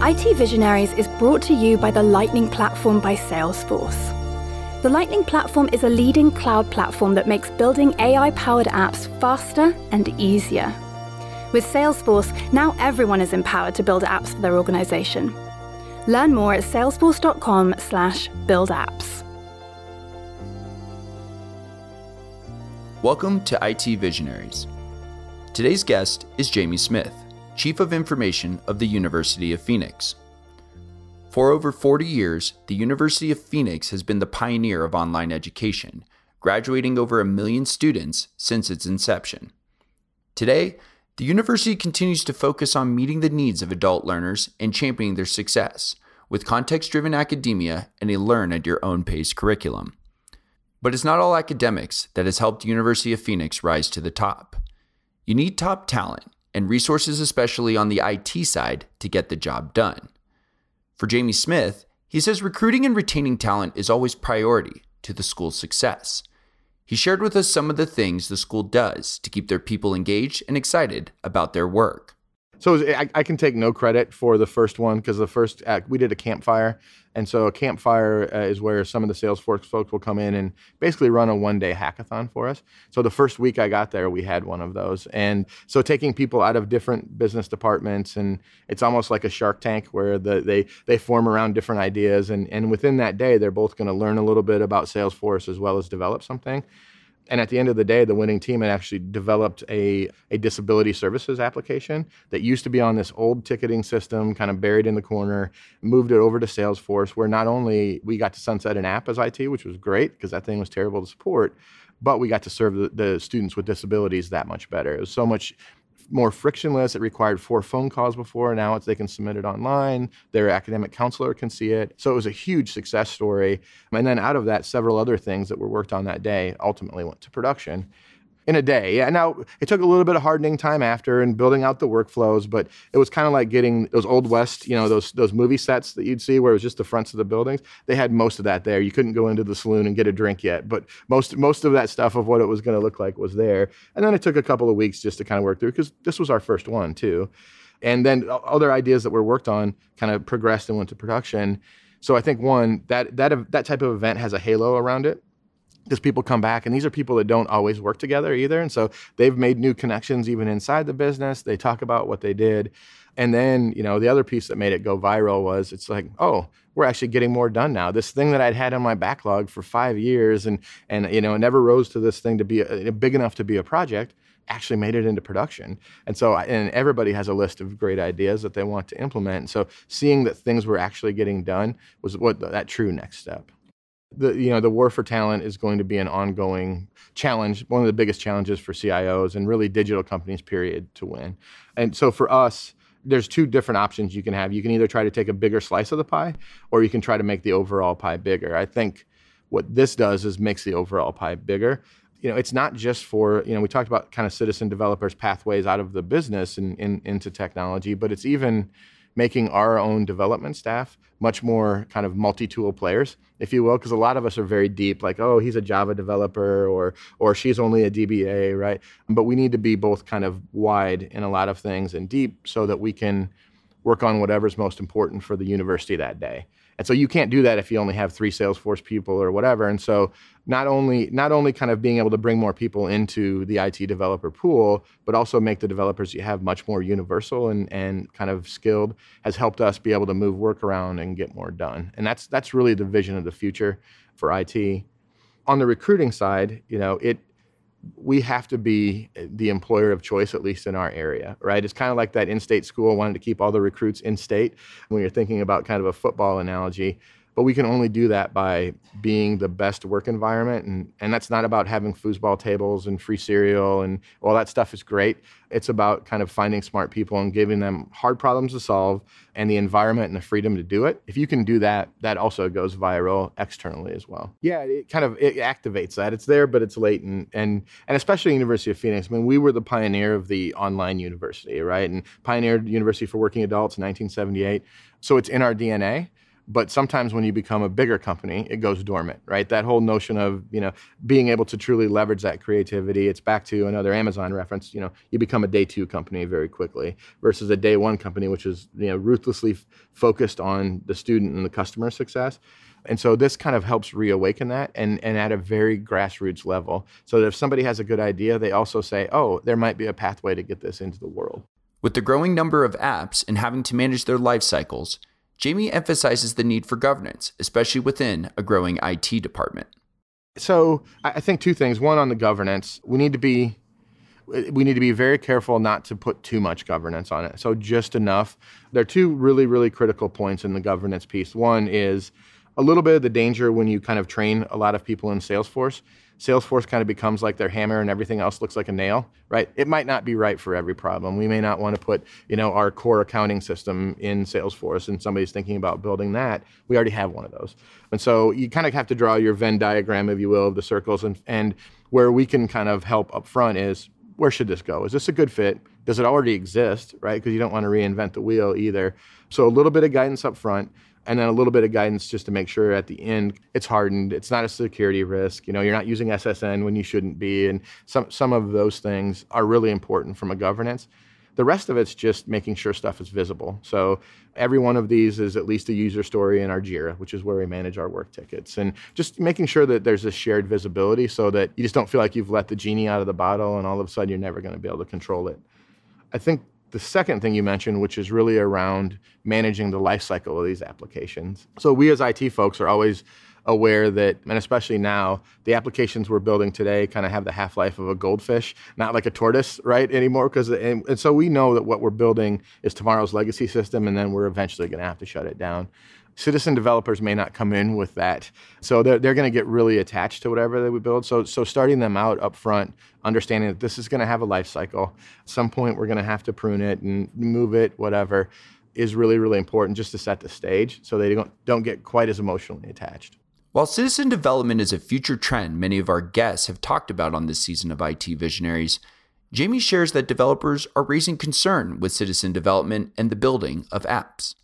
IT Visionaries is brought to you by the Lightning Platform by Salesforce. The Lightning Platform is a leading cloud platform that makes building AI powered apps faster and easier. With Salesforce, now everyone is empowered to build apps for their organization. Learn more at salesforce.com/slash build apps. Welcome to IT Visionaries. Today's guest is Jamie Smith, Chief of Information of the University of Phoenix. For over 40 years, the University of Phoenix has been the pioneer of online education, graduating over a million students since its inception. Today, the university continues to focus on meeting the needs of adult learners and championing their success with context driven academia and a learn at your own pace curriculum. But it's not all academics that has helped University of Phoenix rise to the top. You need top talent and resources, especially on the IT side, to get the job done. For Jamie Smith, he says recruiting and retaining talent is always priority to the school's success. He shared with us some of the things the school does to keep their people engaged and excited about their work. So I, I, can take no credit for the first one because the first act, we did a campfire, and so a campfire uh, is where some of the Salesforce folks will come in and basically run a one-day hackathon for us. So the first week I got there, we had one of those, and so taking people out of different business departments, and it's almost like a Shark Tank where the, they they form around different ideas, and and within that day, they're both going to learn a little bit about Salesforce as well as develop something. And at the end of the day, the winning team had actually developed a, a disability services application that used to be on this old ticketing system, kind of buried in the corner, moved it over to Salesforce, where not only we got to sunset an app as IT, which was great because that thing was terrible to support, but we got to serve the, the, students with disabilities that much better. It was so much more frictionless. It required four phone calls before. Now it's they can submit it online. Their academic counselor can see it. So it was a huge success story. And then out of that, several other things that were worked on that day ultimately went to production in a day. Yeah. Now it took a little bit of hardening time after and building out the workflows, but it was kind of like getting those old west, you know, those those movie sets that you'd see where it was just the fronts of the buildings. They had most of that there. You couldn't go into the saloon and get a drink yet, but most most of that stuff of what it was going to look like was there. And then it took a couple of weeks just to kind of work through because this was our first one too. And then other ideas that were worked on kind of progressed and went to production. So I think one that that that type of event has a halo around it because people come back and these are people that don't always work together either and so they've made new connections even inside the business. They talk about what they did. And then you know the other piece that made it go viral was it's like oh we're actually getting more done now. This thing that i'd had on my backlog for five years and and you know never rose to this thing to be a, big enough to be a project actually made it into production. And so and everybody has a list of great ideas that they want to implement. And so seeing that things were actually getting done was what that true next step the you know the war for talent is going to be an ongoing challenge one of the biggest challenges for cios and really digital companies period to win. And so for us there's two different options you can have. You can either try to take a bigger slice of the pie or you can try to make the overall pie bigger. I think what this does is makes the overall pie bigger. You know it's not just for you know we talked about kind of citizen developers pathways out of the business and in, into technology but it's even making our own development staff much more kind of multi-tool players, if you will, because a lot of us are very deep, like, oh, he's a Java developer or or she's only a DBA, right? But we need to be both kind of wide in a lot of things and deep so that we can work on whatever's most important for the university that day. And so you can't do that if you only have three Salesforce people or whatever. And so not only not only kind of being able to bring more people into the IT developer pool, but also make the developers you have much more universal and, and kind of skilled has helped us be able to move work around and get more done. And that's that's really the vision of the future for IT. On the recruiting side, you know, it we have to be eh, the employer of choice, at least in our area, right? It's kind of like that in state school wanted to keep all the recruits in state when you're thinking about kind of a football analogy. But we can only do that by being the best work environment. And, and that's not about having foosball tables and free cereal and all that stuff is great. It's about kind of finding smart people and giving them hard problems to solve and the environment and the freedom to do it. If you can do that, that also goes viral externally as well. Yeah, it kind of it activates that. It's there, but it's latent. And and especially University of Phoenix. I mean, we were the pioneer of the online university, right? And pioneered University for Working Adults in 1978. So it's in our DNA but sometimes when you become a bigger company, it goes dormant, right? That whole notion of, you know, being able to truly leverage that creativity, it's back to another Amazon reference, you know, you become a day two company very quickly versus a day one company, which is, you know, ruthlessly f- focused on the student and the customer success. And so this kind of helps reawaken that and, and at a very grassroots level. So that if somebody has a good idea, they also say, oh, there might be a pathway to get this into the world. With the growing number of apps and having to manage their life cycles, Jamie emphasizes the need for governance, especially within a growing IT department. So I think two things. One on the governance, we need to be we need to be very careful not to put too much governance on it. So just enough. There are two really, really critical points in the governance piece. One is a little bit of the danger when you kind of train a lot of people in Salesforce. Salesforce kind of becomes like their hammer and everything else looks like a nail, right? It might not be right for every problem. We may not want to put, you know, our core accounting system in Salesforce and somebody's thinking about building that. We already have one of those. And so you kind of have to draw your Venn diagram, if you will, of the circles and, and where we can kind of help up front is where should this go? Is this a good fit? Does it already exist, right? Because you don't want to reinvent the wheel either. So a little bit of guidance up front and then a little bit of guidance just to make sure at the end it's hardened it's not a security risk you know you're not using ssn when you shouldn't be and some some of those things are really important from a governance. The rest of it's just making sure stuff is visible. So every one of these is at least a user story in our jira which is where we manage our work tickets and just making sure that there's a shared visibility so that you just don't feel like you've let the genie out of the bottle and all of a sudden you're never going to be able to control it. I think the second thing you mentioned, which is really around managing the life cycle of these applications. So we as IT folks are always aware that, and especially now, the applications we're building today kind of have the half life of a goldfish, not like a tortoise, right, anymore. Because and, and, so we know that what we're building is tomorrow's legacy system, and then we're eventually going to have to shut it down citizen developers may not come in with that. So they're, they're going to get really attached to whatever they we build. So, so starting them out up front, understanding that this is going to have a life cycle. At some point, we're going to have to prune it and move it, whatever, is really, really important just to set the stage so they don't, don't get quite as emotionally attached. While citizen development is a future trend many of our guests have talked about on this season of IT Visionaries, Jamie shares that developers are raising concern with citizen development and the building of apps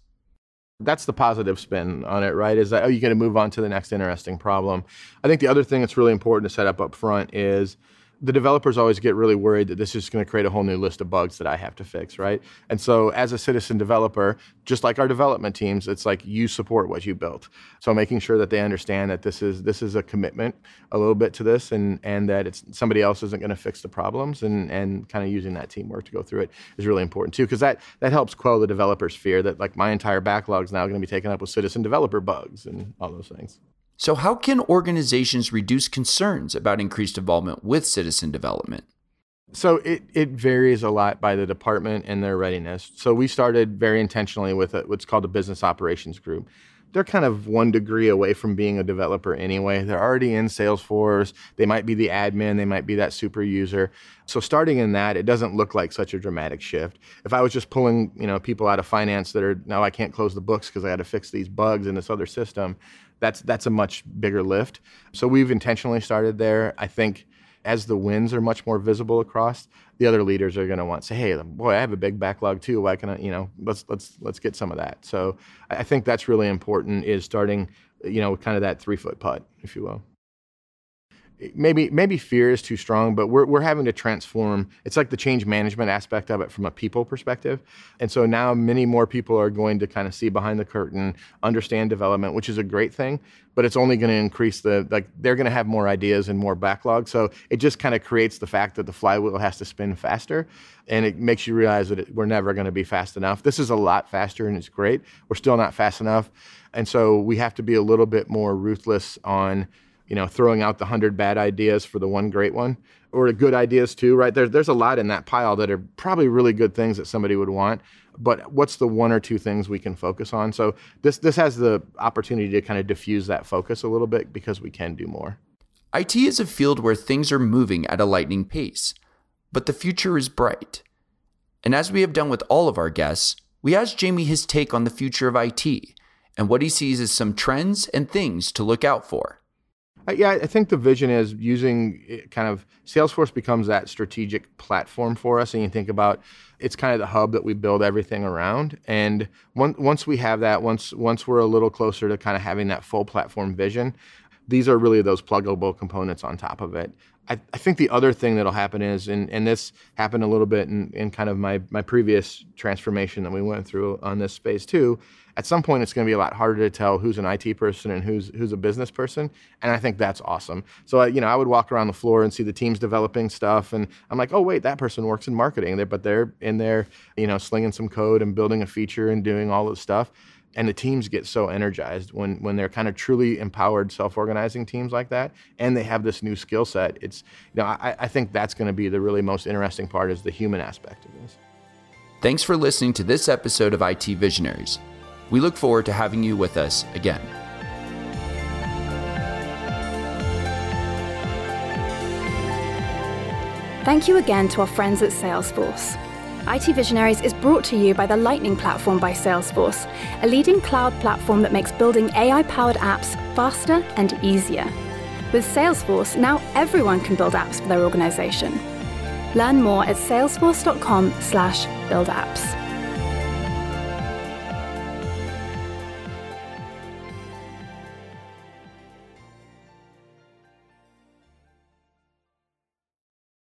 that's the positive spin on it, right? Is that oh, you're going to move on to the next interesting problem. I think the other thing that's really important to set up up front is the developers always get really worried that this is going to create a whole new list of bugs that I have to fix, right? And so, as a citizen developer, just like our development teams, it's like you support what you built. So, making sure that they understand that this is this is a commitment a little bit to this, and and that it's somebody else isn't going to fix the problems, and and kind of using that teamwork to go through it is really important too, because that that helps quell the developers' fear that like my entire backlog is now going to be taken up with citizen developer bugs and all those things. So, how can organizations reduce concerns about increased involvement with citizen development? So it, it varies a lot by the department and their readiness. So we started very intentionally with a, what's called a business operations group. They're kind of one degree away from being a developer anyway. They're already in Salesforce. They might be the admin. They might be that super user. So starting in that, it doesn't look like such a dramatic shift. If I was just pulling, you know, people out of finance that are now I can't close the books because I got to fix these bugs in this other system, that's that's a much bigger lift. So we've intentionally started there. I think as the wins are much more visible across, the other leaders are going to want to say, "Hey, boy, I have a big backlog too. Why can I, you know, let's let's let's get some of that." So I think that's really important. Is starting, you know, kind of that three foot putt, if you will maybe maybe fear is too strong, but we're we're having to transform. It's like the change management aspect of it from a people perspective, and so now many more people are going to kind of see behind the curtain, understand development, which is a great thing. But it's only going to increase the like they're going to have more ideas and more backlog. So it just kind of creates the fact that the flywheel has to spin faster, and it makes you realize that it, we're never going to be fast enough. This is a lot faster, and it's great. We're still not fast enough, and so we have to be a little bit more ruthless on you know, throwing out the hundred bad ideas for the one great one, or the good ideas too, right? There's there's a lot in that pile that are probably really good things that somebody would want, but what's the one or two things we can focus on? So this this has the opportunity to kind of diffuse that focus a little bit because we can do more. IT is a field where things are moving at a lightning pace, but the future is bright. And as we have done with all of our guests, we asked Jamie his take on the future of IT and what he sees as some trends and things to look out for. Yeah, I think the vision is using eh, kind of Salesforce becomes that strategic platform for us, and you think about it's kind of the hub that we build everything around. And one, once we have that, once once we're a little closer to kind of having that full platform vision, these are really those pluggable components on top of it. I, I think the other thing that'll happen is, and, and this happened a little bit in, in kind of my, my previous transformation that we went through on this space too, at some point it's going to be a lot harder to tell who's an IT person and who's who's a business person, and I think that's awesome. So I, you know, I would walk around the floor and see the teams developing stuff, and I'm like, oh wait, that person works in marketing, but they're in there, you know, slinging some code and building a feature and doing all this stuff and the teams get so energized when when they're kind of truly empowered self-organizing teams like that and they have this new skill set it's you know i, I think that's going to be the really most interesting part is the human aspect of this thanks for listening to this episode of it visionaries we look forward to having you with us again Thank you again to our friends at Salesforce. IT Visionaries is brought to you by the Lightning Platform by Salesforce, a leading cloud platform that makes building AI powered apps faster and easier. With Salesforce, now everyone can build apps for their organization. Learn more at salesforce.com/buildapps.